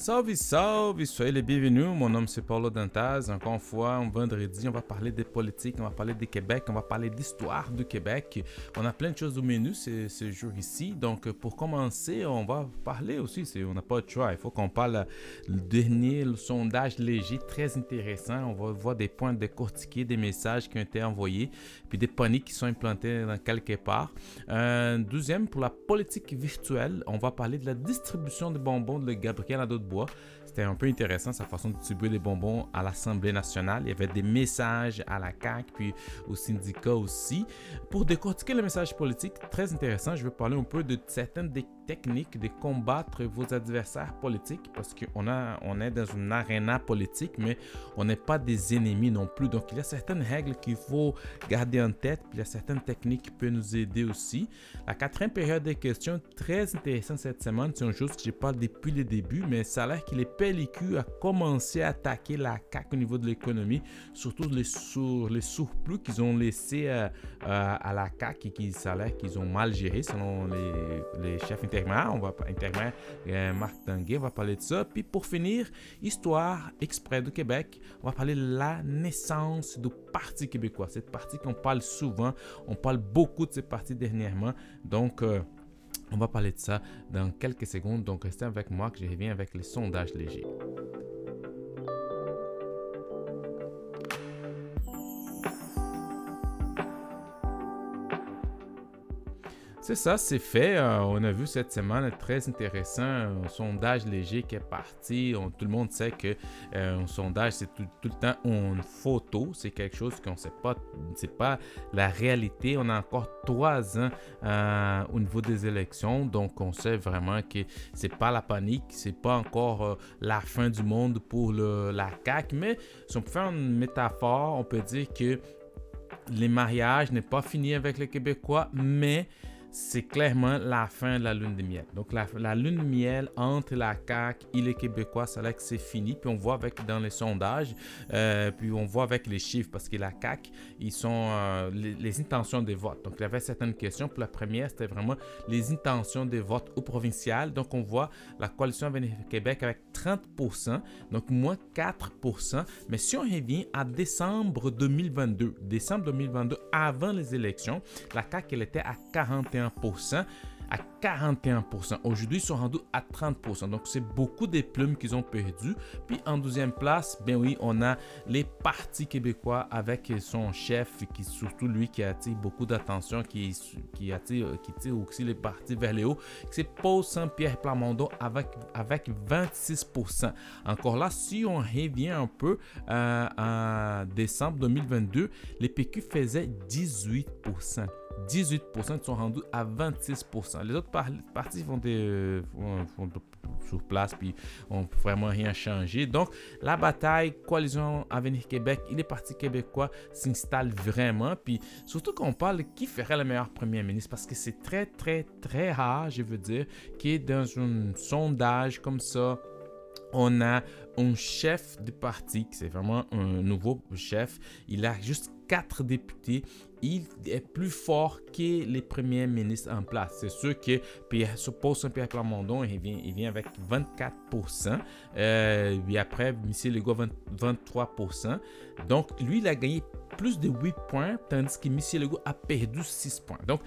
Salve, salve, soyez les bienvenus. Mon nom c'est Paulo Dantaz. Encore une fois, un vendredi, on va parler de politique, on va parler de Québec, on va parler d'histoire du Québec. On a plein de choses au menu ce, ce jour ici. Donc, pour commencer, on va parler aussi, on n'a pas de choix. Il faut qu'on parle du dernier le sondage léger, très intéressant. On va voir des points décortiqués, des messages qui ont été envoyés, puis des paniques qui sont implantés dans quelque part. Euh, deuxième, pour la politique virtuelle, on va parler de la distribution de bonbons de Gabriel Adot C'était un peu intéressant sa façon de distribuer des bonbons à l'Assemblée nationale. Il y avait des messages à la CAQ, puis au syndicat aussi. Pour décortiquer le message politique, très intéressant, je vais parler un peu de certaines des techniques de combattre vos adversaires politiques parce qu'on on est dans une arène politique, mais on n'est pas des ennemis non plus. Donc, il y a certaines règles qu'il faut garder en tête, puis il y a certaines techniques qui peuvent nous aider aussi. La quatrième période des questions, très intéressante cette semaine, c'est une chose que je parle depuis le début, mais ça a l'air que les PLQ a commencé à attaquer la CAQ au niveau de l'économie, surtout les, sur, les surplus qu'ils ont laissés euh, euh, à la CAQ et qui ça a l'air qu'ils ont mal géré selon les, les chefs on va euh, Marc va parler de ça. Puis pour finir, histoire exprès du Québec, on va parler de la naissance du Parti québécois. Cette partie qu'on parle souvent, on parle beaucoup de cette partie dernièrement. Donc euh, on va parler de ça dans quelques secondes. Donc restez avec moi que je reviens avec les sondages légers. C'est ça, c'est fait. Euh, on a vu cette semaine très intéressant, un sondage léger qui est parti. tout le monde sait que euh, un sondage, c'est tout, le temps une photo. C'est quelque chose qu'on ne sait pas. C'est pas la réalité. On a encore trois ans euh, au niveau des élections, donc on sait vraiment que c'est pas la panique, c'est pas encore la fin du monde pour la CAC. Mais si on peut faire une métaphore, on peut dire que les mariages n'est pas fini avec les Québécois, mais c'est clairement la fin de la lune de miel. Donc la, lune de miel entre la CAQ et les Québécois, c'est là que c'est fini. Puis on voit avec dans les sondages, euh, puis on voit avec les chiffres, parce que la CAQ, ils sont euh, les, intentions des votes. Donc il y avait certaines questions. Pour la première, c'était vraiment les intentions des votes au provincial. Donc on voit la coalition Québec avec 30%, donc moins 4%. Mais si on revient à décembre 2022, décembre 2022, avant les élections, la CAQ, elle était à 41 à 41%. Aujourd'hui, ils sont rendus à 30%. Donc, c'est beaucoup des plumes qu'ils ont perdu. Puis, en deuxième place, ben oui, on a les partis québécois avec son chef, qui surtout lui qui attire beaucoup d'attention, qui, qui attire, qui tire aussi les partis vers le haut. C'est Paul Saint-Pierre Plamondon avec, avec 26%. Encore là, si on revient un peu euh, en décembre 2022, les PQ faisaient 18%. 18% sont rendus à 26%. Les autres partis font, des, sur place puis on peut vraiment rien changer. Donc la bataille coalition Avenir Québec et les partis québécois s'installent vraiment. Puis surtout qu'on parle qui ferait le meilleur premier ministre parce que c'est très très très rare, je veux dire, qui est dans un sondage comme ça on a un chef de parti, c'est vraiment un nouveau chef. Il a juste quatre députés il est plus fort que les premiers ministres en place. C'est sûr que Pierre, Paul Saint-Pierre Plamondon, il vient, avec 24%. Euh, puis après, M. Legault, 23%. Donc, lui, il a gagné plus de 8 points, tandis que M. Legault a perdu 6 points. Donc,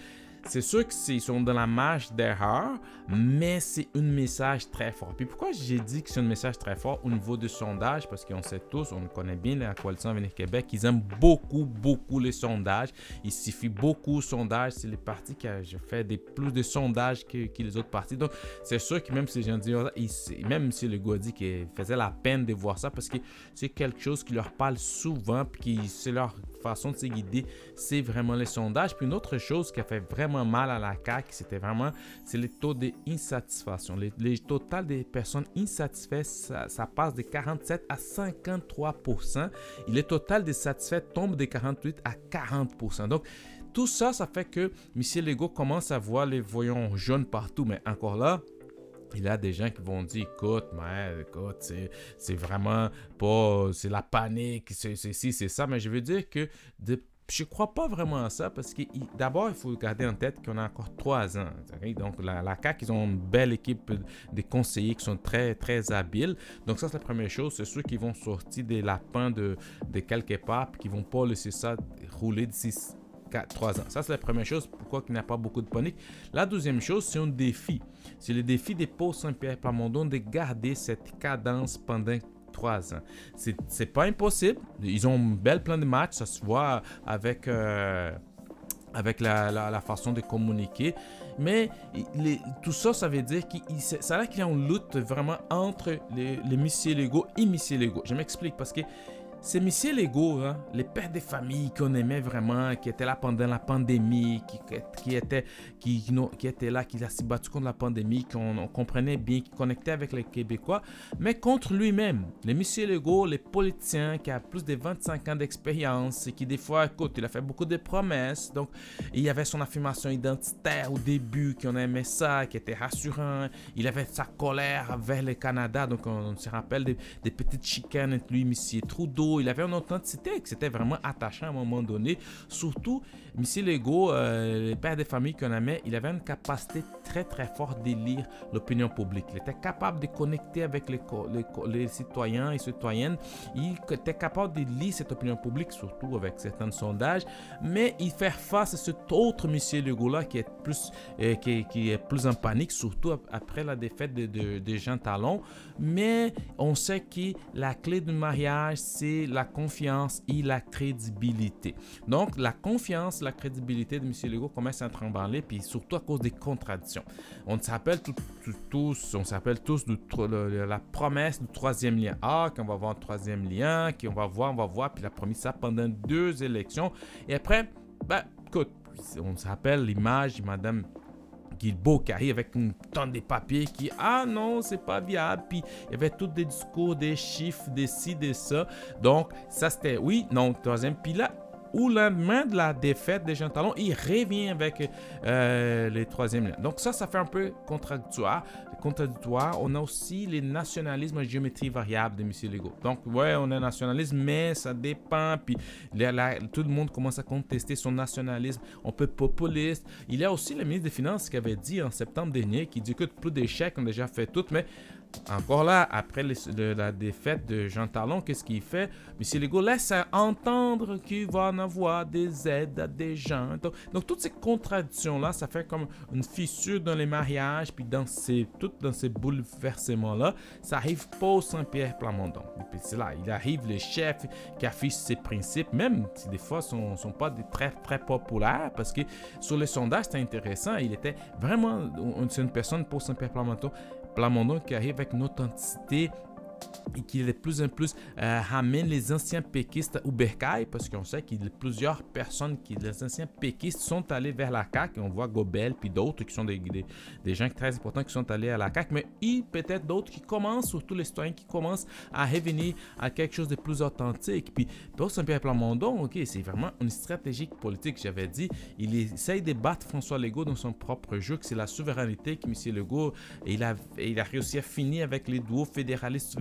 c'est sûr qu'ils sont dans la marge d'erreur, mais c'est un message très fort. Puis pourquoi j'ai dit que c'est un message très fort au niveau du sondage? Parce qu'on sait tous, on connaît bien la coalition Avenir Québec, ils aiment beaucoup, beaucoup les sondages. Il suffit beaucoup de sondages. C'est les partis qui fait des, plus de sondages que, les autres partis. Donc, c'est sûr que même si les gens disent, même si le gars dit faisait la peine de voir ça, parce que c'est quelque chose qui leur parle souvent, puis c'est leur façon de se guider, c'est vraiment les sondages. Puis une autre chose qui a fait vraiment mal à la CAQ, c'était vraiment c'est les taux d'insatisfaction. Les, les total des personnes insatisfaites, ça, passe de 47 à 53% et le total des satisfaits tombe de 48 à 40 Donc, tout ça, ça fait que M. Legault commence à voir les voyants jaunes partout. Mais encore là, il y a des gens qui vont dire, écoute, mais écoute, c'est vraiment pas, c'est la panique, c'est ci, c'est ça. Mais je veux dire que de je crois pas vraiment à ça parce que d'abord, il faut garder en tête qu'on a encore trois ans. Donc, la, la CAQ, ils ont une belle équipe de conseillers qui sont très, très habiles. Donc, ça, c'est la première chose. C'est ceux qui vont sortir des lapins de, de quelque part qui vont pas laisser ça rouler d'ici 3 ans. Ça, c'est la première chose, pourquoi il n'y a pas beaucoup de panique. La deuxième chose, c'est un défi. C'est le défi des pauvres Saint-Pierre Plamondon de garder cette cadence pendant 3 ans. C'est pas impossible. Ils ont un bel plan de match, ça se voit avec... Euh, avec la, façon de communiquer. Mais tout ça, ça veut dire qu'il ça qu'il y a une lutte vraiment entre les, les missiles légaux et missiles légaux. Je m'explique parce que ces messieurs légaux, hein, les pères de famille qu'on aimait vraiment, qui étaient là pendant la pandémie, qui, qui, étaient, qui, qui étaient là, qui s'est battu contre la pandémie, qu'on comprenait bien, qui connectaient avec les Québécois, mais contre lui-même. Les messieurs légaux, les politiciens qui ont plus de 25 ans d'expérience et qui des fois, écoute, il a fait beaucoup de promesses. Donc, il y avait son affirmation identitaire au début, qu'on aimait ça, qui était rassurant. Il avait sa colère vers le Canada, donc on, se rappelle des, des petites chicanes entre lui, monsieur Trudeau il avait une authenticité que c'était vraiment attachant à un moment donné. Surtout, M. Legault, euh, le père des familles qu'on aimait, il avait une capacité très très forte de lire l'opinion publique. Il était capable de connecter avec les, citoyens et citoyennes. Il était capable de lire cette opinion publique, surtout avec certains sondages. Mais il fait face à cet autre M. Legault-là qui est plus euh, qui, est plus en panique, surtout après la défaite de Jean Talon. Mais on sait que la clé du mariage, c'est la confiance et la crédibilité. Donc, la confiance, la crédibilité de M. Legault commence à trembler, puis surtout à cause des contradictions. On s'appelle tous, on s'appelle tous de, la promesse du troisième lien. Ah, qu'on va voir un troisième lien, qu'on va voir, on va voir, puis il a promis ça pendant deux élections. Et après, ben, écoute, on s'appelle l'image Madame Qui arrive avec une tonne de papiers qui ah non c'est pas viable. Puis il y avait tous des discours des chiffres des ci des ça. Donc ça c'était oui non troisième puis là ou lendemain de la défaite des Jean Talon, il revient avec euh, les troisièmes liens. Donc ça, ça fait un peu contradictoire. On a aussi les nationalismes à géométrie variable de M. Legault. Donc, ouais, on est nationaliste, mais ça dépend. Puis tout le monde commence à contester son nationalisme. On peut populiste. Il y a aussi le ministre des Finances qui avait dit en septembre dernier, qui dit que plus d'échecs, ont déjà fait tout, mais encore là, après la défaite de Jean Talon, qu'est-ce qu'il fait? M. Legault laisse entendre qu'il va en avoir des aides à des gens. Donc, toutes ces contradictions-là, ça fait comme une fissure dans les mariages, puis dans ces, dans ces bouleversements-là, ça arrive pas au Saint-Pierre Plamondon. Puis c'est là, il arrive le chef qui affiche ses principes, même si des fois ne sont, sont, pas des très très populaires, parce que sur les sondages, c'est intéressant, il était vraiment, c'est une personne pour Saint-Pierre Plamondon Plamondon qui arrive avec une authenticité et qui de plus en plus euh, ramène les anciens péquistes au bercail, parce qu'on sait a plusieurs personnes, qui, les anciens péquistes sont allés vers la CAQ. On voit Gobel, puis d'autres qui sont des, des, gens très importants qui sont allés à la CAQ, mais il peut-être d'autres qui commencent, surtout les citoyens qui commencent à revenir à quelque chose de plus authentique. Puis pour Saint-Pierre Plamondon, ok, c'est vraiment une stratégie politique, j'avais dit. Il essaye de battre François Legault dans son propre jeu, que c'est la souveraineté que M. Legault, il a, il a réussi à finir avec les duos fédéralistes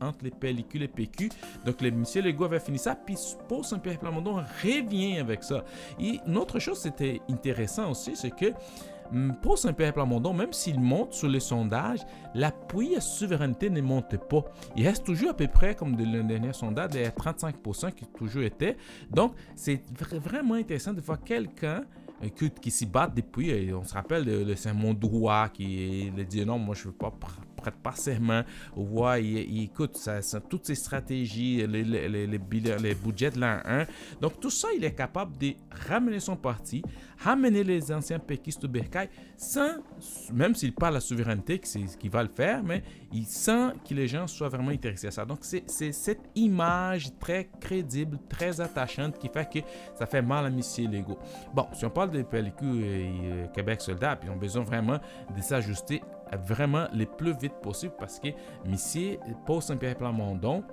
entre les pellicules et PQ. Donc, le monsieur Legault avait fini ça. Puis, pour Saint-Pierre Plamondon, revient avec ça. Et une autre chose, c'était intéressant aussi, c'est que hum, pour Saint-Pierre Plamondon, même s'il monte sur les sondages, l'appui à souveraineté ne monte pas. Il reste toujours à peu près comme de le dernier sondage, de 35% qui toujours était. Donc, c'est vraiment intéressant de voir quelqu'un euh, qui s'y bat depuis. On se rappelle de, Saint-Mondroit qui dit non, moi je veux pas prête pas serment. Ouais, il, écoute ça, toutes ces stratégies, les, budgets de l'an 1. Donc, tout ça, il est capable de ramener son parti, ramener les anciens péquistes de Bercail, sans, même s'il parle la souveraineté, qu'il va le faire, mais il sent que les gens soient vraiment intéressés à ça. Donc, c'est cette image très crédible, très attachante qui fait que ça fait mal à M. Legault. Bon, si on parle de PLQ et Québec soldat, puis ils ont besoin vraiment de s'ajuster vraiment le plus vite possible parce que M. Paul Saint-Pierre Plamondon,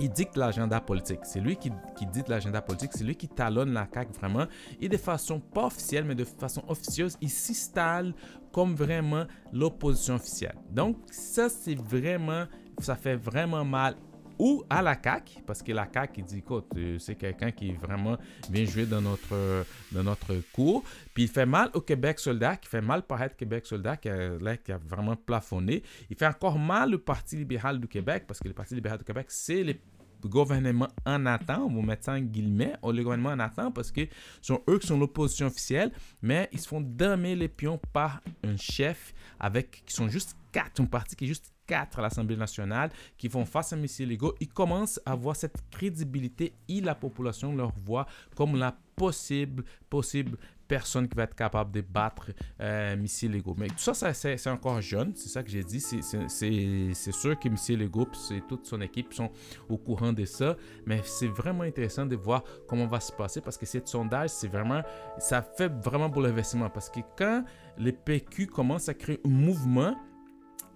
il dicte l'agenda politique. C'est lui qui, qui dicte l'agenda politique. C'est lui qui talonne la CAQ vraiment. Et de façon pas officielle, mais de façon officieuse, il s'installe comme vraiment l'opposition officielle. Donc, ça, c'est vraiment, ça fait vraiment mal ou à la CAQ, parce que la il dit, écoute, euh, c'est quelqu'un qui vraiment vient jouer dans notre, dans notre cours. Puis il fait mal au Québec soldat, qui fait mal paraître Québec soldat, qui a, qui a vraiment plafonné. Il fait encore mal au Parti libéral du Québec, parce que le Parti libéral du Québec, c'est les gouvernement en attend, mettre ça en guillemets, le gouvernement en attend parce que sont eux qui sont l'opposition officielle, mais ils se font damer les pions par un chef avec, qui sont juste quatre, un parti qui est juste quatre à l'Assemblée nationale, qui font face à M. Legault. Ils commencent à avoir cette crédibilité et la population leur voit comme la possible, possible personne qui va être capable de battre euh, Missy Lego. Mais tout ça, c'est encore jeune, c'est ça que j'ai dit. C'est sûr que Missy Lego et toute son équipe sont au courant de ça, mais c'est vraiment intéressant de voir comment va se passer parce que ce sondage, c'est vraiment, ça fait vraiment bouleversement parce que quand les PQ commencent à créer un mouvement,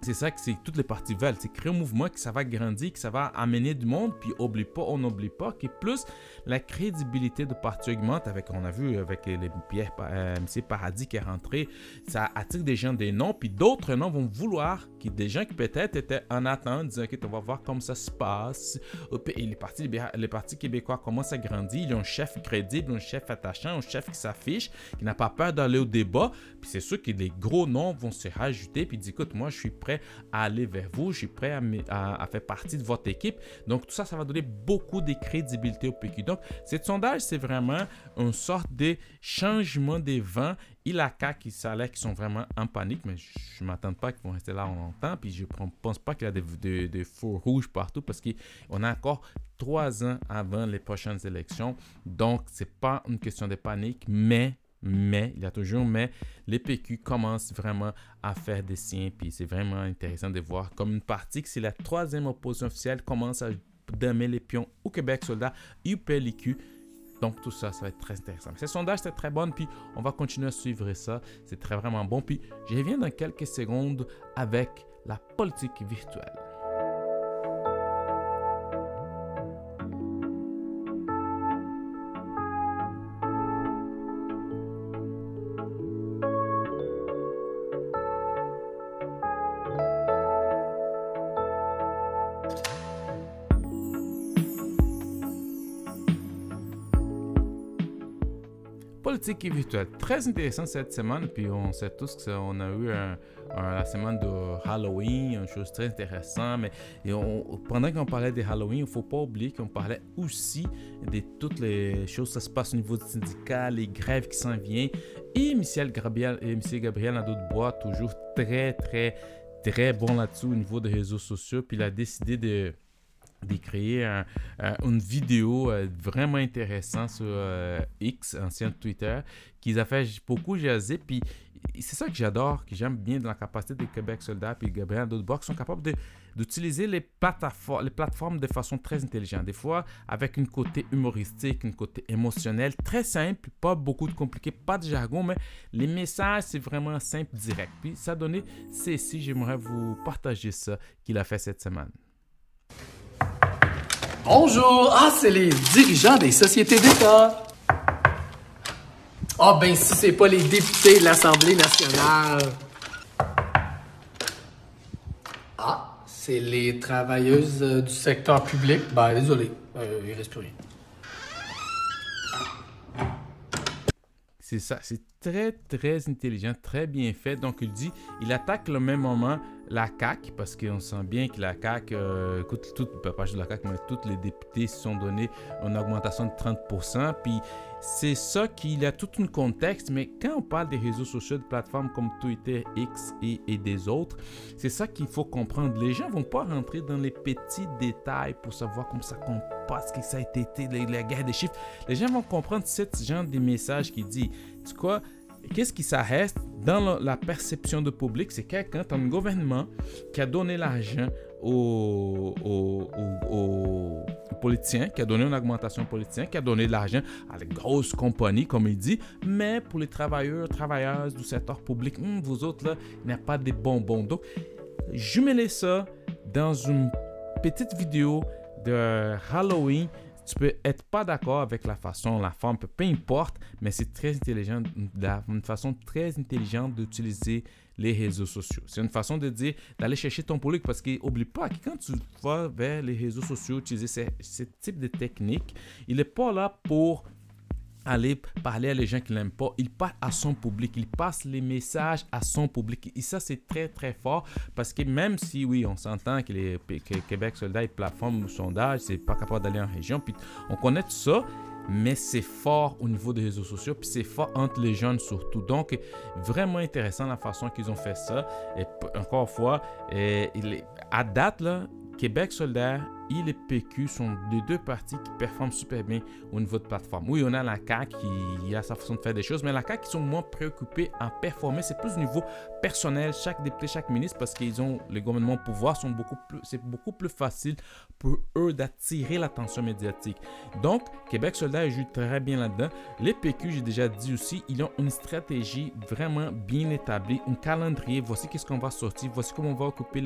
c'est ça que c'est toutes les parties veulent. C'est créer un mouvement qui ça va grandir, que ça va amener du monde. Puis oublie pas, on n'oublie pas que plus la crédibilité de parti augmente avec, on a vu avec les Pierre euh. Paradis qui est rentré, ça attire des gens des noms. Puis d'autres noms vont vouloir, des gens qui peut-être étaient en attente, disant que on va voir comment ça se passe. Et les partis, les québécois commencent à grandir. Ils ont un chef crédible, un chef attachant, un chef qui s'affiche, qui n'a pas peur d'aller au débat. Puis c'est sûr que les gros noms vont se rajouter. Puis dit, écoute, moi je suis prêt à aller vers vous, je suis prêt à, faire partie de votre équipe. Donc tout ça, ça va donner beaucoup de crédibilité au PQ. Donc, ce sondage, c'est vraiment une sorte de changement des vents. Il a cas qui salaient qui sont vraiment en panique, mais je ne m'attends pas qu'ils vont rester là longtemps. Puis je ne pense pas qu'il y a des, des, feux rouges partout parce qu'on a encore trois ans avant les prochaines élections. Donc, ce n'est pas une question de panique, mais mais, il y a toujours mais, les PQ commencent vraiment à faire des signes, puis c'est vraiment intéressant de voir comme une partie que c'est la troisième opposition officielle commence à damer les pions au Québec soldat et Donc tout ça, ça va être très intéressant. Ce sondage, c'est très bon, puis on va continuer à suivre ça. C'est très vraiment bon. Puis je reviens dans quelques secondes avec la politique virtuelle. Politique virtuelle. Très intéressant cette semaine. Puis on sait tous qu'on a eu la semaine de Halloween, une chose très intéressante. Mais pendant qu'on parlait de Halloween, il ne faut pas oublier qu'on parlait aussi de toutes les choses qui se passent au niveau du syndicat, les grèves qui s'en viennent. Et Michel Gabriel, et Michel Gabriel de bois, toujours très, très, très bon là-dessus au niveau des réseaux sociaux. Puis il a décidé de de créer une vidéo euh, vraiment intéressante sur euh, X, ancien Twitter, qu'ils a fait beaucoup jaser. Puis c'est ça que j'adore, que j'aime bien dans la capacité de Québec Soldat et Gabriel Dodebois, qui sont capables d'utiliser les, plateformes de façon très intelligente. Des fois, avec une côté humoristique, une côté émotionnel, très simple, pas beaucoup de compliqué, pas de jargon, mais les messages, c'est vraiment simple, direct. Puis ça a donné, c'est j'aimerais vous partager ça qu'il a fait cette semaine. Bonjour! Ah, c'est les dirigeants des sociétés d'État! Ah, ben si c'est pas les députés de l'Assemblée nationale! Ah, c'est les travailleuses euh, du secteur public. Ben, désolé, euh, il reste plus rien. C'est ça, c'est très très intelligent, très bien fait. Donc il dit, il attaque le même moment la CAQ, parce qu'on sent bien que la CAQ, euh, écoute, tout, pas juste la CAQ, mais tous les députés se sont donné une augmentation de 30%. Puis c'est ça qu'il a tout un contexte, mais quand on parle des réseaux sociaux, de plateformes comme Twitter, X et, des autres, c'est ça qu'il faut comprendre. Les gens vont pas rentrer dans les petits détails pour savoir comment ça passe, que ça a été la guerre des chiffres. Les gens vont comprendre ce genre de messages qui dit, tu quoi, qu'est-ce qui ça reste dans la perception du public? C'est quelqu'un, un gouvernement qui a donné l'argent aux, politiciens, qui a donné une augmentation politique, qui a donné de l'argent à les grosses compagnies, comme il dit, mais pour les travailleurs, travailleuses du secteur public, hmm, vous autres, là, il n'y a pas de bonbons. Donc, jumelez ça dans une petite vidéo de Halloween tu peux être pas d'accord avec la façon, la forme, peu importe, mais c'est très intelligent, une façon très intelligente d'utiliser les réseaux sociaux. C'est une façon de dire d'aller chercher ton public parce qu'oublie pas que quand tu vas vers les réseaux sociaux utiliser ce, ce type de technique, il n'est pas là pour aller parler à les gens qui l'aiment pas. Il parle à son public. Il passe les messages à son public. Et ça, c'est très, très fort parce que même si, oui, on s'entend que, les, Québec Soldat est plateforme sondage, c'est pas capable d'aller en région, on connaît ça, mais c'est fort au niveau des réseaux sociaux, puis c'est fort entre les jeunes surtout. Donc, vraiment intéressant la façon qu'ils ont fait ça. Et encore une fois, et, à date, là, Québec Soldat et le PQ sont les deux partis qui performent super bien au niveau de plateforme. Oui, on a la CAQ qui a sa façon de faire des choses, mais la CAQ qui sont moins préoccupés à performer, c'est plus au niveau personnel, chaque député, chaque ministre, parce qu'ils ont le gouvernement au pouvoir, sont beaucoup plus, c'est beaucoup plus facile pour eux d'attirer l'attention médiatique. Donc, Québec Soldat joue très bien là-dedans. Les PQ, j'ai déjà dit aussi, ils ont une stratégie vraiment bien établie, un calendrier. Voici qu'est-ce qu'on va sortir, voici comment on va occuper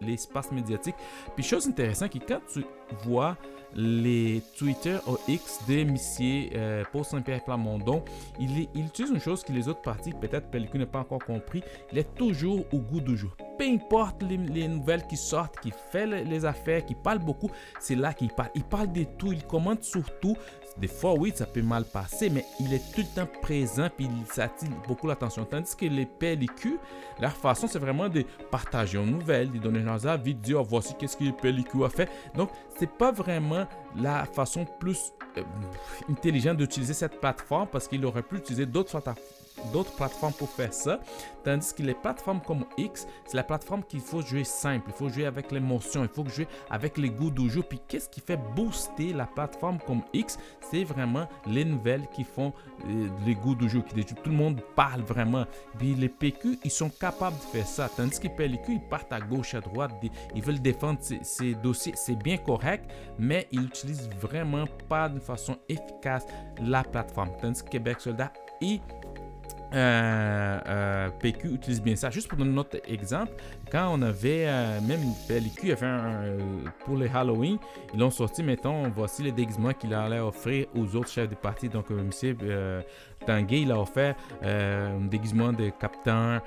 l'espace médiatique. Puis, chose intéressante, qui quand tu vois les Twitter ou X de Missier euh, pour Saint-Pierre Plamondon, il, il, utilise une chose que les autres partis, peut-être Pellicule n'a pas encore compris, il est toujours au goût du jour. Peu importe les, nouvelles qui sortent, qui fait les, affaires, qui parle beaucoup, c'est là qu'il parle. Il parle de tout, il commente sur tout. Des fois, oui, ça peut mal passer, mais il est tout le temps présent puis il s'attire beaucoup l'attention. Tandis que les pellicules, leur façon, c'est vraiment de partager une nouvelle, de donner leurs avis, de dire oh, voici qu'est-ce que les pellicules a fait. Donc, c'est pas vraiment la façon plus euh, intelligente d'utiliser cette plateforme parce qu'il aurait pu utiliser d'autres d'autres plateformes pour faire ça. Tandis que les plateformes comme X, c'est la plateforme qu'il faut jouer simple, il faut jouer avec l'émotion, il faut jouer avec les goûts du jour. Puis qu'est-ce qui fait booster la plateforme comme X? C'est vraiment les nouvelles qui font euh, les goûts du jour, qui tout le monde parle vraiment. Puis les PQ, ils sont capables de faire ça. Tandis que PLQ, ils partent à gauche, à droite, ils veulent défendre ces, dossiers. C'est bien correct, mais ils n'utilisent vraiment pas de façon efficace la plateforme. Tandis que Québec Soldat, ils euh, euh, PQ utilise bien ça. Juste pour donner un autre exemple, quand on avait, euh, même PLQ avait un, pour les Halloween, ils l'ont sorti, mettons, voici les déguisements qu'il allait offrir aux autres chefs de parti. Donc, M. Tanguay, il a offert un déguisement de capitaine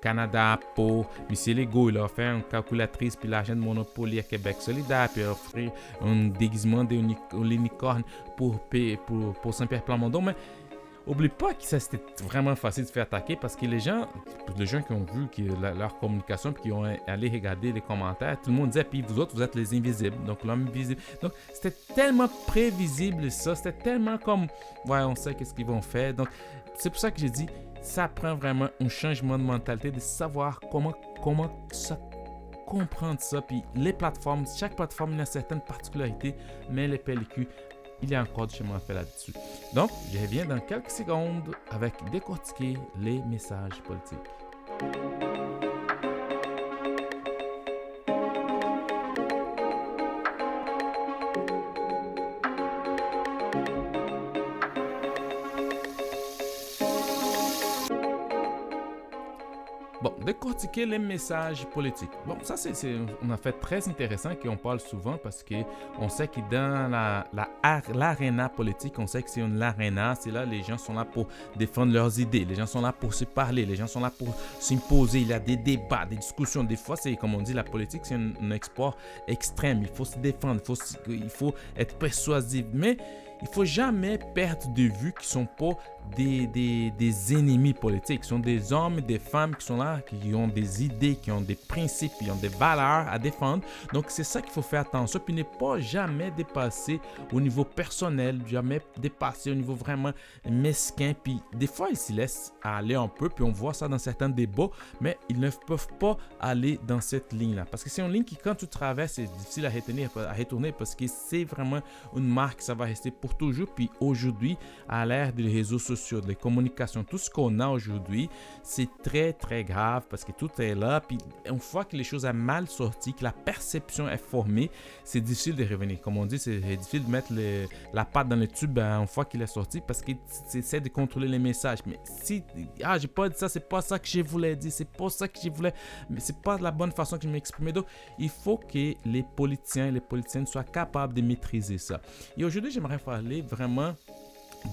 Canada pour M. Legault. Il a offert une calculatrice puis l'argent de Monopoly à Québec solidaire, puis il a offert un déguisement de l'unicorne pour, pour, pour Saint-Pierre Plamondon. Oublie pas que ça c'était vraiment facile de faire attaquer parce que les gens, les gens qui ont vu leur communication puis qui ont allé regarder les commentaires, tout le monde disait puis vous autres vous êtes les invisibles, donc l'homme invisible. Donc c'était tellement prévisible ça, c'était tellement comme ouais on sait qu'est-ce qu'ils vont faire. Donc c'est pour ça que j'ai dit ça prend vraiment un changement de mentalité de savoir comment comment ça comprendre ça puis les plateformes, chaque plateforme a certaines particularités, mais les pellicules il y a encore du chemin à faire là-dessus. Donc, je reviens dans quelques secondes avec décortiquer les messages politiques. Bon, décortiquer les messages politiques. Bon, ça, c'est un affaire très intéressant qu'on parle souvent parce qu'on sait que dans l'aréna la, politique, on sait que c'est une arena, c'est là les gens sont là pour défendre leurs idées, les gens sont là pour se parler, les gens sont là pour s'imposer, il y a des débats, des discussions. Des fois, c'est comme on dit, la politique, c'est un, un, export extrême, il faut se défendre, il faut, il faut être persuasif, mais il faut jamais perdre de vue qu'ils sont pas des, des, ennemis politiques. Ce sont des hommes des femmes qui sont là, qui ont des idées, qui ont des principes, qui ont des valeurs à défendre. Donc, c'est ça qu'il faut faire attention. Puis, ne pas jamais dépasser au niveau personnel, jamais dépasser au niveau vraiment mesquin. Puis, des fois, ils s'y laissent aller un peu. Puis, on voit ça dans certains débats, mais ils ne peuvent pas aller dans cette ligne-là. Parce que c'est une ligne qui, quand tu traverses, c'est difficile à retenir, à retourner parce que c'est vraiment une marque, ça va rester pour toujours. Puis aujourd'hui, à l'ère des réseaux sociaux, des communications, tout ce qu'on a aujourd'hui, c'est très, très grave parce que tout est là. Puis une fois que les choses ont mal sorti, que la perception est formée, c'est difficile de revenir. Comme on dit, c'est difficile de mettre la patte dans le tube hein, une fois qu'il est sorti parce qu'il essaie de contrôler les messages. Mais si, ah, j'ai pas dit ça, c'est pas ça que je voulais dire, c'est pas ça que je voulais, mais c'est pas la bonne façon que je m'exprimais. Donc, il faut que les politiciens et les politiciennes soient capables de maîtriser ça. Et aujourd'hui, j'aimerais parler vraiment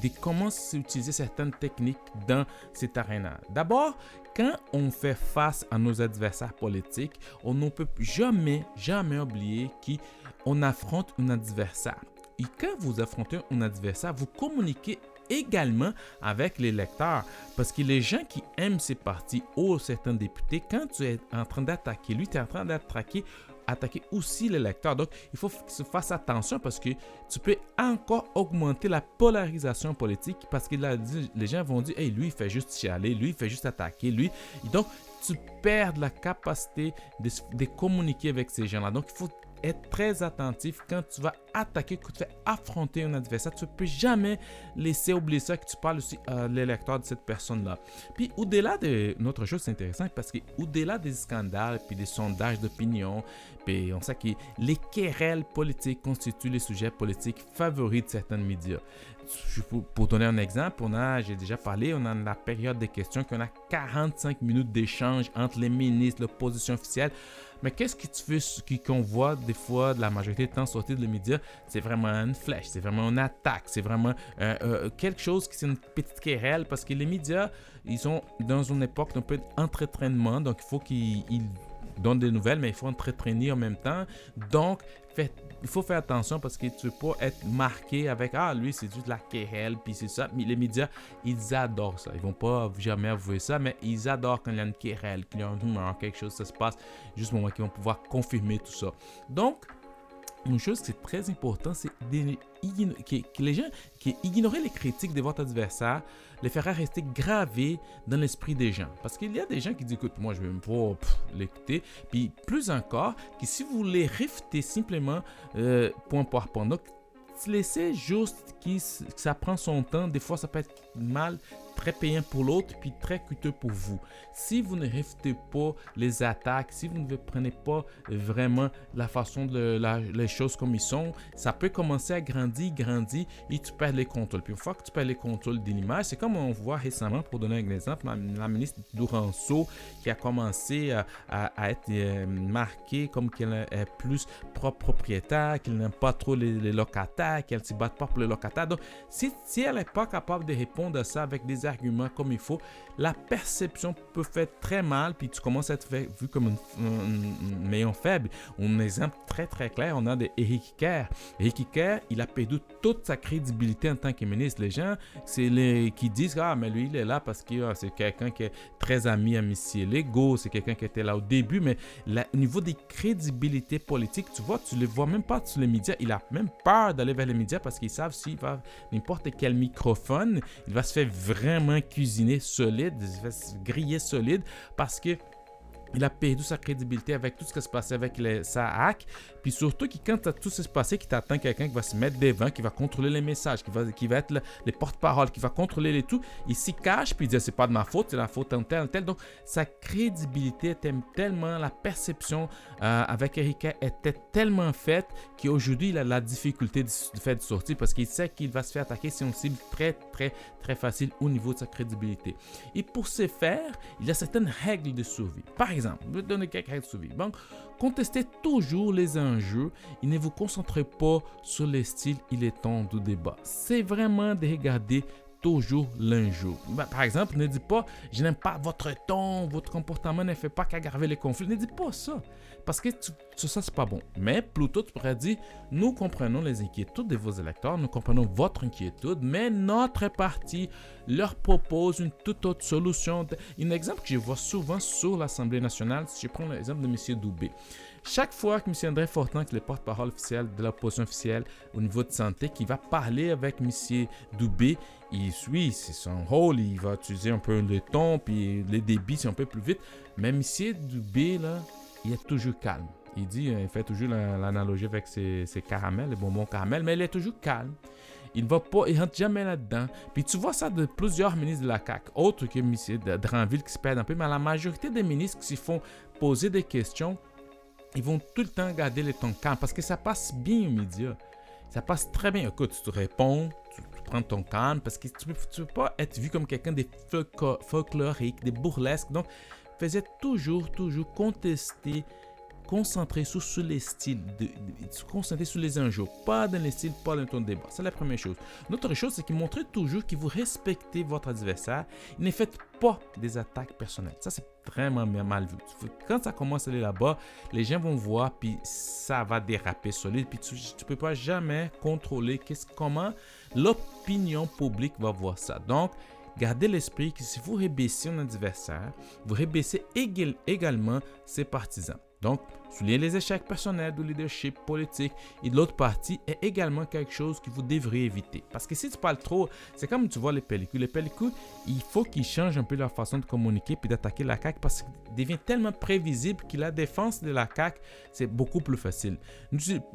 de comment utiliser certaines techniques dans cette arène. D'abord, quand on fait face à nos adversaires politiques, on ne peut jamais, jamais oublier qu'on affronte un adversaire. Et quand vous affrontez un adversaire, vous communiquez également avec les lecteurs. Parce que les gens qui aiment ces partis ou certains députés, quand tu es en train d'attaquer lui, tu es en train d'attaquer attaquer aussi les lecteurs. Donc, il faut que se fasse attention parce que tu peux encore augmenter la polarisation politique parce que les gens vont dire, lui, il fait juste chialer, lui, il fait juste attaquer, lui. Donc, tu perds la capacité de communiquer avec ces gens-là. Donc, il faut être très attentif quand tu vas attaquer, que tu vas affronter un adversaire. Tu ne peux jamais laisser oublier ça, que tu parles aussi à l'électeur de cette personne-là. Puis au-delà de notre chose, c'est intéressant parce qu'au-delà des scandales, puis des sondages d'opinion, puis on sait que les querelles politiques constituent les sujets politiques favoris de certains médias. Pour donner un exemple, on a, j'ai déjà parlé, on a la période des questions, qu'on a 45 minutes d'échange entre les ministres, l'opposition officielle. Mais qu'est-ce veux qu'on voit des fois de la majorité du temps sortir de les médias C'est vraiment une flèche, c'est vraiment une attaque, c'est vraiment euh, euh, quelque chose qui c'est une petite querelle parce que les médias, ils sont dans une époque d'un peu d'entretrainement, donc il faut qu'ils donnent des nouvelles, mais il faut entretenir en même temps. Donc, il faut faire attention parce que tu peux pas être marqué avec Ah, lui, c'est juste la querelle, puis c'est ça. Mais les médias, ils adorent ça. Ils vont pas jamais avouer ça, mais ils adorent quand il y a une querelle, qu'il y a un quelque chose, ça se passe, juste au moment qu'ils vont pouvoir confirmer tout ça. Donc, une chose qui est très importante, c'est que, les gens qui ignorer les critiques de votre adversaire les fera rester gravés dans l'esprit des gens. Parce qu'il y a des gens qui disent, écoute, moi je vais me pas l'écouter. Puis plus encore, que si vous les réfutez simplement euh, point par point. Donc, laissez juste que ça prend son temps. Des fois, ça peut être mal très payant pour l'autre, puis très coûteux pour vous. Si vous ne réfutez pas les attaques, si vous ne prenez pas vraiment la façon de les choses comme ils sont, ça peut commencer à grandir, grandir, et tu perds les contrôles. Puis une fois que tu perds les contrôles de l'image, c'est comme on voit récemment, pour donner un exemple, la, ministre Douranceau qui a commencé à, être euh, marquée comme qu'elle est plus propre propriétaire, qu'elle n'aime pas trop les, locataires, qu'elle ne se bat pas pour les locataires. Donc, si, si elle n'est pas capable de répondre à ça avec des arguments comme il faut, la perception peut faire très mal, puis tu commences à être vu comme un, maillon faible. Un exemple très très clair, on a de Eric Kerr. Eric Kerr, il a perdu toute sa crédibilité en tant que ministre. Les gens, c'est les qui disent ah mais lui il est là parce que ah, c'est quelqu'un qui est très ami à Missy Lego, c'est quelqu'un qui était là au début, mais au niveau des crédibilités politiques, tu vois, tu les vois même pas sur les médias. Il a même peur d'aller vers les médias parce qu'ils savent s'il va n'importe quel microphone, il va se faire vraiment cuisiner solide, griller solide parce que il a perdu sa crédibilité avec tout ce qui se passait avec sa hack. Puis surtout, qui, quand tout ce qui se passé, qui t'attend quelqu'un qui va se mettre devant, qui va contrôler les messages, qui va, être le, les porte-parole, qui va contrôler les tout, il s'y cache, puis il dit c'est pas de ma faute, c'est la faute d'un tel, tel. Donc, sa crédibilité était tellement, la perception euh, avec Erika était tellement faite qu'aujourd'hui, il a la difficulté de, faire de sortir parce qu'il sait qu'il va se faire attaquer si on cible très, très, très facile au niveau de sa crédibilité. Et pour ce faire, il y a certaines règles de survie. Exemple, je vais donner quelques règles de survie. Donc, contestez toujours les enjeux et ne vous concentrez pas sur les styles et les temps de débat. C'est vraiment de regarder toujours l'enjeu. Bah, par exemple, ne dites pas je n'aime pas votre ton, votre comportement ne fait pas qu'aggraver les conflits. Ne dites pas ça. Parce que tout ça, c'est pas bon. Mais plutôt, tu pourrais dire nous comprenons les inquiétudes de vos électeurs, nous comprenons votre inquiétude, mais notre parti leur propose une toute autre solution. Un exemple que je vois souvent sur l'Assemblée nationale, si je prends l'exemple de M. Doubé. Chaque fois que M. André Fortin, qui est le porte-parole officiel de l'opposition officielle au niveau de santé, qui va parler avec M. Doubé, il suit, c'est son rôle, il va utiliser un peu le ton, puis les débits, c'est un peu plus vite. Mais M. Doubé, là, il est toujours calme. Il dit, il fait toujours l'analogie avec ses, caramels, les bonbons caramels, mais il est toujours calme. Il va pas, il rentre jamais là-dedans. Puis tu vois ça de plusieurs ministres de la CAQ, autres que M. Dranville qui se perdent un peu, mais la majorité des ministres qui se font poser des questions, ils vont tout le temps garder les tons calmes parce que ça passe bien aux médias. Ça passe très bien. Écoute, tu te réponds, tu, prends ton calme parce que tu ne peux, pas être vu comme quelqu'un de folklorique, de burlesque. Donc, faisait toujours, toujours contester concentrer sur, sur les styles, de, concentrer sur les enjeux, pas dans les styles, pas dans ton débat. C'est la première chose. L'autre chose, c'est qu'il montre toujours que vous respectez votre adversaire. Ne fait pas des attaques personnelles. Ça, c'est vraiment mal vu. Quand ça commence à aller là-bas, les gens vont voir, puis ça va déraper solide, puis tu ne peux pas jamais contrôler comment l'opinion publique va voir ça. Donc, gardez l'esprit que si vous rebaissez un adversaire, vous rebaissez également ses partisans. Donc, souligner les échecs personnels du leadership politique et de l'autre partie est également quelque chose que vous devriez éviter. Parce que si tu parles trop, c'est comme tu vois les pellicules. Les pellicules, il faut qu'ils changent un peu leur façon de communiquer puis d'attaquer la CAQ parce qu'il devient tellement prévisible que la défense de la CAQ, c'est beaucoup plus facile.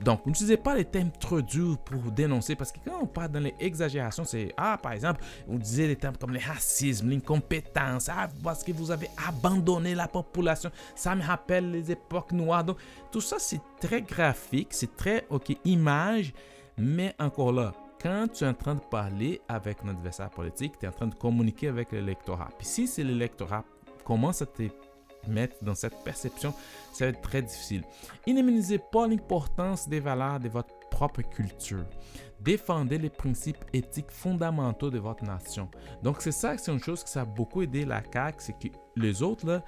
Donc, n'utilisez pas les thèmes trop durs pour dénoncer parce que quand on parle dans les exagérations, c'est, ah, par exemple, on disait des termes comme le racisme, l'incompétence, ah, parce que vous avez abandonné la population. Ça me rappelle les époques noires donc, tout ça, c'est très graphique, c'est très, OK, image, mais encore là, quand tu es en train de parler avec un adversaire politique, tu es en train de communiquer avec l'électorat. Puis si c'est l'électorat commence à te mettre dans cette perception, ça va être très difficile. Inimanisez pas l'importance des valeurs de votre propre culture. Défendez les principes éthiques fondamentaux de votre nation. Donc c'est ça, c'est une chose qui ça a beaucoup aidé la CAQ, c'est que les autres, là,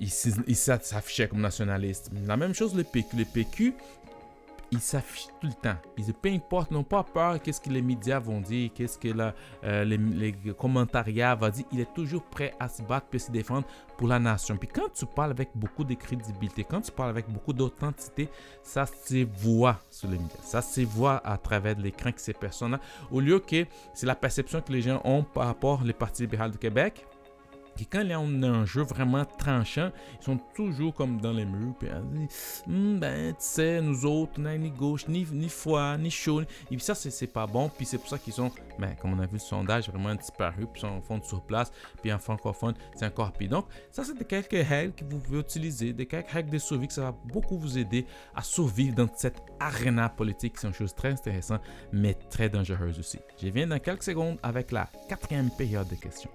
il s'affichait comme nationaliste. La même chose le PQ. Le PQ, il s'affiche tout le temps. Ils, peu importe, n'ont pas peur qu'est-ce que les médias vont dire, qu'est-ce que euh, les, les, commentariats vont dire. Il est toujours prêt à se battre et se défendre pour la nation. Puis quand tu parles avec beaucoup de crédibilité, quand tu parles avec beaucoup d'authenticité, ça se voit sur les médias. Ça se voit à travers l'écran que ces personnes-là, au lieu que c'est la perception que les gens ont par rapport au Parti libéral du Québec et quand y a un jeu vraiment tranchant, ils sont toujours comme dans les murs. Puis hmm, ben, tu sais, nous autres, on n'a ni gauche, ni, ni foi, ni chaud. Et puis ça, c'est pas bon. Puis c'est pour ça qu'ils ont, ben, comme on a vu le sondage, vraiment disparu. Puis ils sont fond sur place. Puis en francophone, c'est encore pire. Donc, ça, c'est quelques règles que vous pouvez utiliser, des quelques règles de survie que ça va beaucoup vous aider à survivre dans cette arena politique. C'est une chose très intéressante, mais très dangereuse aussi. Je viens dans quelques secondes avec la quatrième période de questions.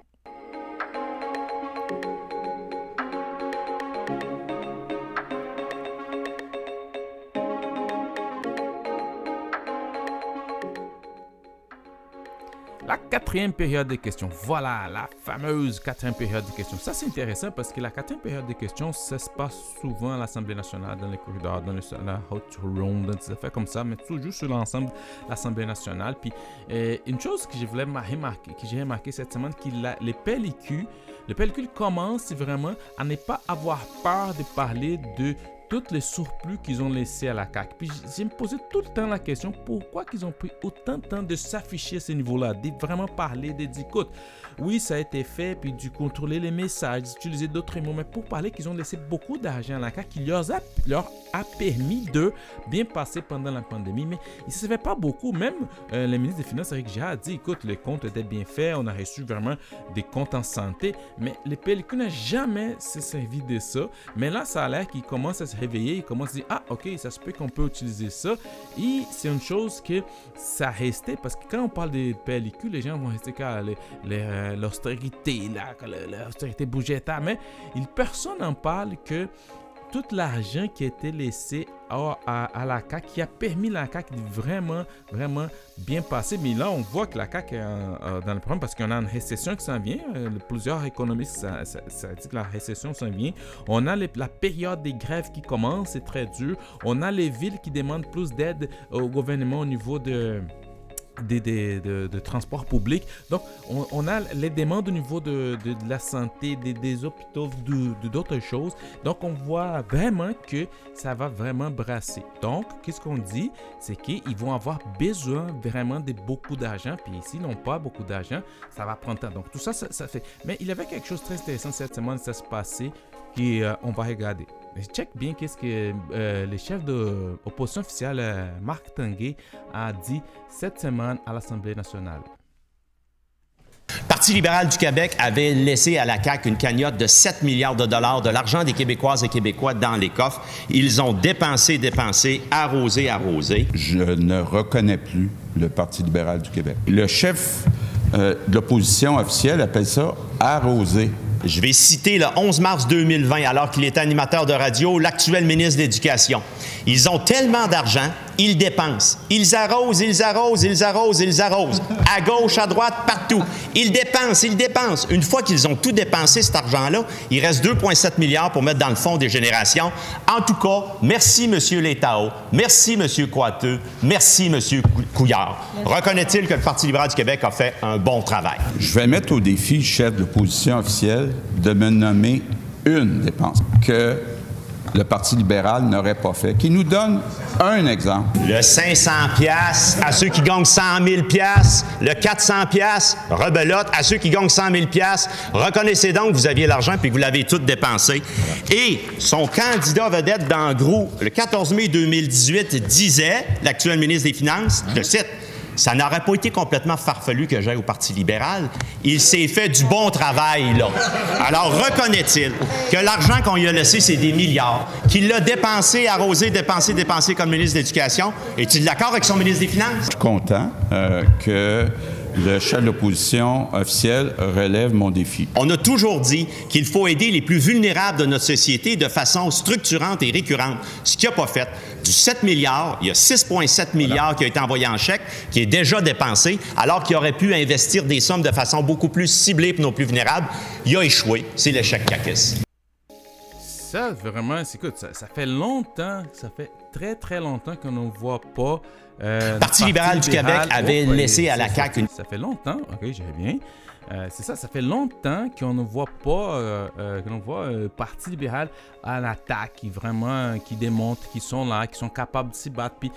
Quatrième période de questions. Voilà, la fameuse quatrième période de questions. Ça, c'est intéressant parce que la quatrième période de questions, ça se passe souvent à l'Assemblée nationale, dans les corridors, dans la hot room, dans des affaires comme ça, mais toujours sur l'ensemble de l'Assemblée nationale. Puis, euh, une chose que je voulais que j'ai remarqué cette semaine, que les pellicules, les pellicules commencent vraiment à ne pas avoir peur de parler de tous les surplus qu'ils ont laissés à la CAQ. Puis j'ai me posé tout le temps la question pourquoi qu'ils ont pris autant de temps de s'afficher à ce niveau-là, de vraiment parler, de dire écoute, oui, ça a été fait, puis de contrôler les messages, d'utiliser d'autres mots, mais pour parler qu'ils ont laissé beaucoup d'argent à la CAQ qui leur a, leur a permis de bien passer pendant la pandémie, mais il ne savait pas beaucoup. Même euh, le ministre des Finances, Eric Gia, a dit écoute, les comptes étaient bien faits, on a reçu vraiment des comptes en santé, mais les PLQ n'a jamais se servi de ça. Mais là, ça a l'air qu'ils commencent à se réveiller, ils commencent à dire ah, ok, ça se peut qu'on peut utiliser ça. Et c'est une chose que ça restait parce que quand on parle des PLQ, les gens vont rester qu'à euh, l'austérité, l'austérité budgétaire, mais personne n'en parle que tout l'argent qui été laissé à, la CAQ, qui a permis la CAQ de vraiment, vraiment bien passer. Mais là, on voit que la CAQ est dans le problème parce qu'on a une récession qui s'en vient. Euh, plusieurs économistes, ça, dit que la récession s'en vient. On a la période des grèves qui commence, c'est très dur. On a les villes qui demandent plus d'aide au gouvernement au niveau de des, de, transport public. Donc, on, a les demandes au niveau de, la santé, des, hôpitaux, d'autres choses. Donc, on voit vraiment que ça va vraiment brasser. Donc, qu'est-ce qu'on dit? C'est qu'ils vont avoir besoin vraiment de beaucoup d'argent. Puis s'ils n'ont pas beaucoup d'argent, ça va prendre temps. Donc, tout ça, ça, fait. Mais il y avait quelque chose de très intéressant cette semaine, ça se passait, euh, on va regarder check bien qu'est-ce que euh, le chef de l'opposition officielle, euh, Marc Tanguay, a dit cette semaine à l'Assemblée nationale. Le Parti libéral du Québec avait laissé à la CAQ une cagnotte de 7 milliards de dollars de l'argent des Québécoises et Québécois dans les coffres. Ils ont dépensé, dépensé, arrosé, arrosé. Je ne reconnais plus le Parti libéral du Québec. Le chef euh, de l'opposition officielle appelle ça arroser. Je vais citer le 11 mars 2020, alors qu'il était animateur de radio, l'actuel ministre de l'Éducation. Ils ont tellement d'argent, ils dépensent. Ils arrosent, ils arrosent, ils arrosent, ils arrosent. À gauche, à droite, partout. Ils dépensent, ils dépensent. Une fois qu'ils ont tout dépensé, cet argent-là, il reste 2,7 milliards pour mettre dans le fonds des générations. En tout cas, merci, M. Létao. Merci, M. Coiteux. Merci, M. Couillard. Reconnaît-il que le Parti libéral du Québec a fait un bon travail? Je vais mettre au défi le chef de l'opposition officielle de me nommer une dépense que le Parti libéral n'aurait pas fait. Qui nous donne un exemple. Le 500 pièces à ceux qui gagnent 100 000 pièces, le 400 pièces, rebelote à ceux qui gagnent 100 000 pièces. Reconnaissez donc que vous aviez l'argent puis que vous l'avez tout dépensé. Et son candidat vedette dans le 14 mai 2018, disait, l'actuel ministre des Finances, je cite, ça n'aurait pas été complètement farfelu que j'aille au Parti libéral. Il s'est fait du bon travail, là. Alors, reconnaît-il que l'argent qu'on lui a laissé, c'est des milliards, qu'il l'a dépensé, arrosé, dépensé, dépensé comme ministre de l'Éducation? Est-il d'accord avec son ministre des Finances? Je suis content euh, que le chef de l'opposition officielle relève mon défi. On a toujours dit qu'il faut aider les plus vulnérables de notre société de façon structurante et récurrente, ce qu'il n'a pas fait. Du 7 milliards, il y a 6,7 milliards qui a été envoyé en chèque, qui est déjà dépensé, alors qu'il aurait pu investir des sommes de façon beaucoup plus ciblée pour nos plus vulnérables. Il a échoué. C'est l'échec CACIS. Ça, vraiment, écoute, ça, ça fait longtemps, ça fait très très longtemps qu'on ne voit pas euh, le Parti libéral du Québec avait Oh, laissé à la CAQ une... Ça fait longtemps, ok, j'ai bien. Euh, c'est ça, ça fait longtemps qu'on ne voit pas, euh, euh, qu'on voit euh, Parti libéral à l'attaque, qui vraiment, qui démontrent qu'ils sont là, qui sont capables de s'y battre. Puis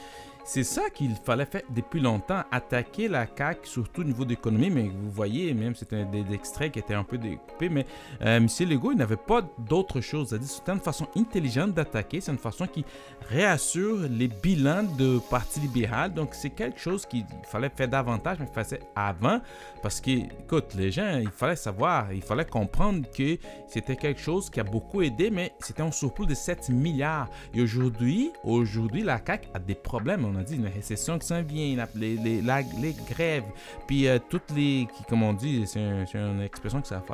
c'est ça qu'il fallait faire depuis longtemps, attaquer la CAQ, surtout au niveau de l'économie. Mais vous voyez, même c'était des, des extraits qui étaient un peu découpés, mais euh, M. Legault, il n'avait pas d'autre chose. C'est-à-dire, c'était une façon intelligente d'attaquer, c'est une façon qui réassure les bilans de Parti libéral. Donc, c'est quelque chose qu'il fallait faire davantage, mais qu'il faisait avant. Parce que, écoute, les gens, il fallait savoir, il fallait comprendre que c'était quelque chose qui a beaucoup aidé, mais c'était un surplus de 7 milliards. Et aujourd'hui, aujourd'hui, la CAQ a des problèmes. On a dit une récession qui s'en vient, la- les, les, les grèves, puis euh, toutes les, qui, comme on dit, c'est une expression que ça fait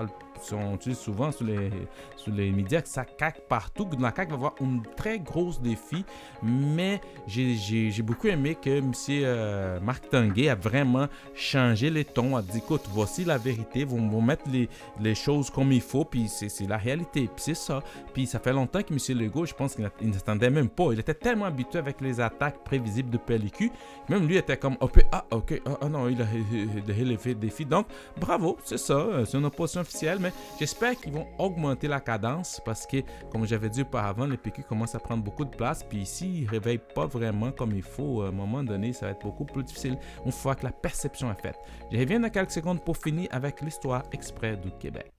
on utilise souvent sur les, sur les médias que ça caque partout. La CAQ va avoir un très gros défi, mais j'ai- j'ai j'ai beaucoup aimé que M. euh, Marc Tanguay a vraiment changé les tons, a dit écoute, voici la vérité, vous vont mettre les, les choses comme il faut, puis c'est la réalité, puis c'est ça. Puis ça fait longtemps que M. Legault, je pense qu'il il n'attendait même pas. Il était tellement habitué avec les attaques prévisibles de PLQ, même lui était comme ok, ah, ok, ah, ah non, il a relevé le défi. Donc, bravo, c'est ça, euh, c'est une opposition officielle, j'espère qu'ils vont augmenter la cadence parce que, comme j'avais dit auparavant, le PQ commence à prendre beaucoup de place. Puis s'ils ne réveillent pas vraiment comme il faut, à un moment donné, ça va être beaucoup plus difficile une fois que la perception est faite. Je reviens dans quelques secondes pour finir avec l'histoire exprès du Québec.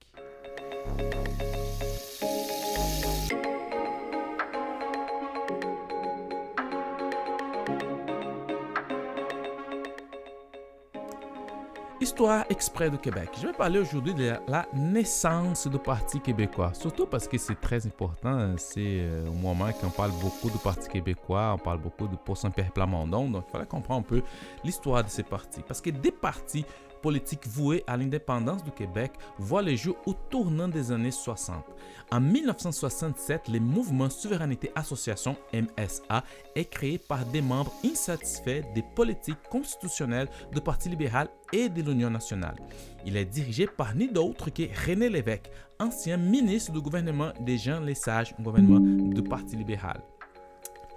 Histoire exprès du Québec. Je vais parler aujourd'hui de la, naissance du Parti québécois. Surtout parce que c'est très important. C'est euh, au moment qu'on parle beaucoup du Parti québécois, on parle beaucoup de Pourcent Pierre Plamondon. Donc, il fallait comprendre un peu l'histoire de ces partis. Parce que des partis politiques voués à l'indépendance du Québec voient le jour au tournant des années 60. En 1967, le mouvement Souveraineté Association MSA est créé par des membres insatisfaits des politiques constitutionnelles du Parti libéral et de l'Union nationale. Il est dirigé par ni d'autre que René Lévesque, ancien ministre du gouvernement des Jean Lesage, gouvernement du Parti libéral.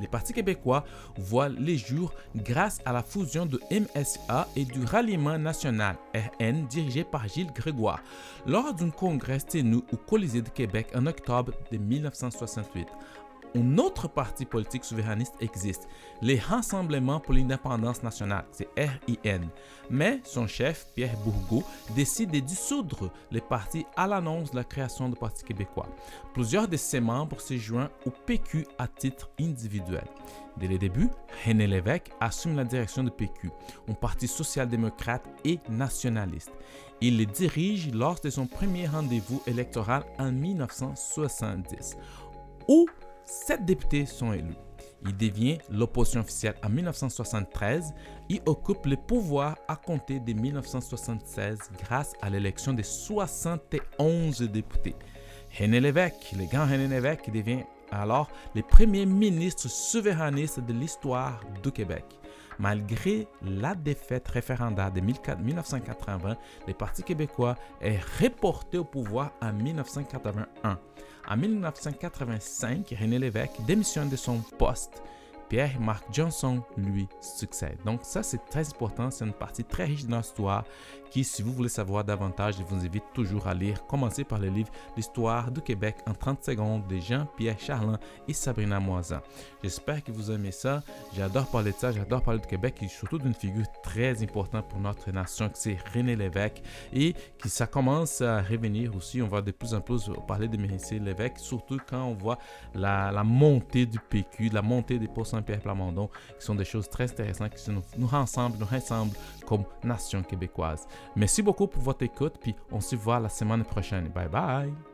Les partis québécois voient les jours grâce à la fusion de MSA et du Ralliement national RN dirigé par Gilles Grégoire lors d'un congrès tenu au Colisée de Québec en octobre de 1968. Un autre parti politique souverainiste existe, les Rassemblements pour l'indépendance nationale, c'est RIN. Mais son chef, Pierre Bourgault, décide de dissoudre le parti à l'annonce de la création du Parti québécois. Plusieurs de ses membres se joignent au PQ à titre individuel. Dès le début, René Lévesque assume la direction du PQ, un parti social-démocrate et nationaliste. Il le dirige lors de son premier rendez-vous électoral en 1970, où sept députés sont élus. Il devient l'opposition officielle en 1973 et occupe le pouvoir à compter de 1976 grâce à l'élection de 71 députés. René Lévesque, le grand René Lévesque, devient alors le premier ministre souverainiste de l'histoire du Québec. Malgré la défaite référendaire de 1980, le Parti québécois est reporté au pouvoir en 1981. En 1985, René Lévesque démissionne de son poste Pierre-Marc Johnson lui succède. Donc ça, c'est très important. C'est une partie très riche de notre histoire qui, si vous voulez savoir davantage, je vous invite toujours à lire. Commencez par le livre L'histoire du Québec en 30 secondes de Jean-Pierre Charlin et Sabrina Moisin. J'espère que vous aimez ça. J'adore parler de ça. J'adore parler du Québec et surtout d'une figure très importante pour notre nation, que c'est René Lévesque. Et que ça commence à revenir aussi. On va de plus en plus parler de Mérissé Lévesque, surtout quand on voit la, la montée du PQ, la montée des Pierre Plamondon, qui sont des choses très intéressantes qui nous rassemblent, nous rassemblent comme nation québécoise. Merci beaucoup pour votre écoute, puis on se voit la semaine prochaine. Bye bye!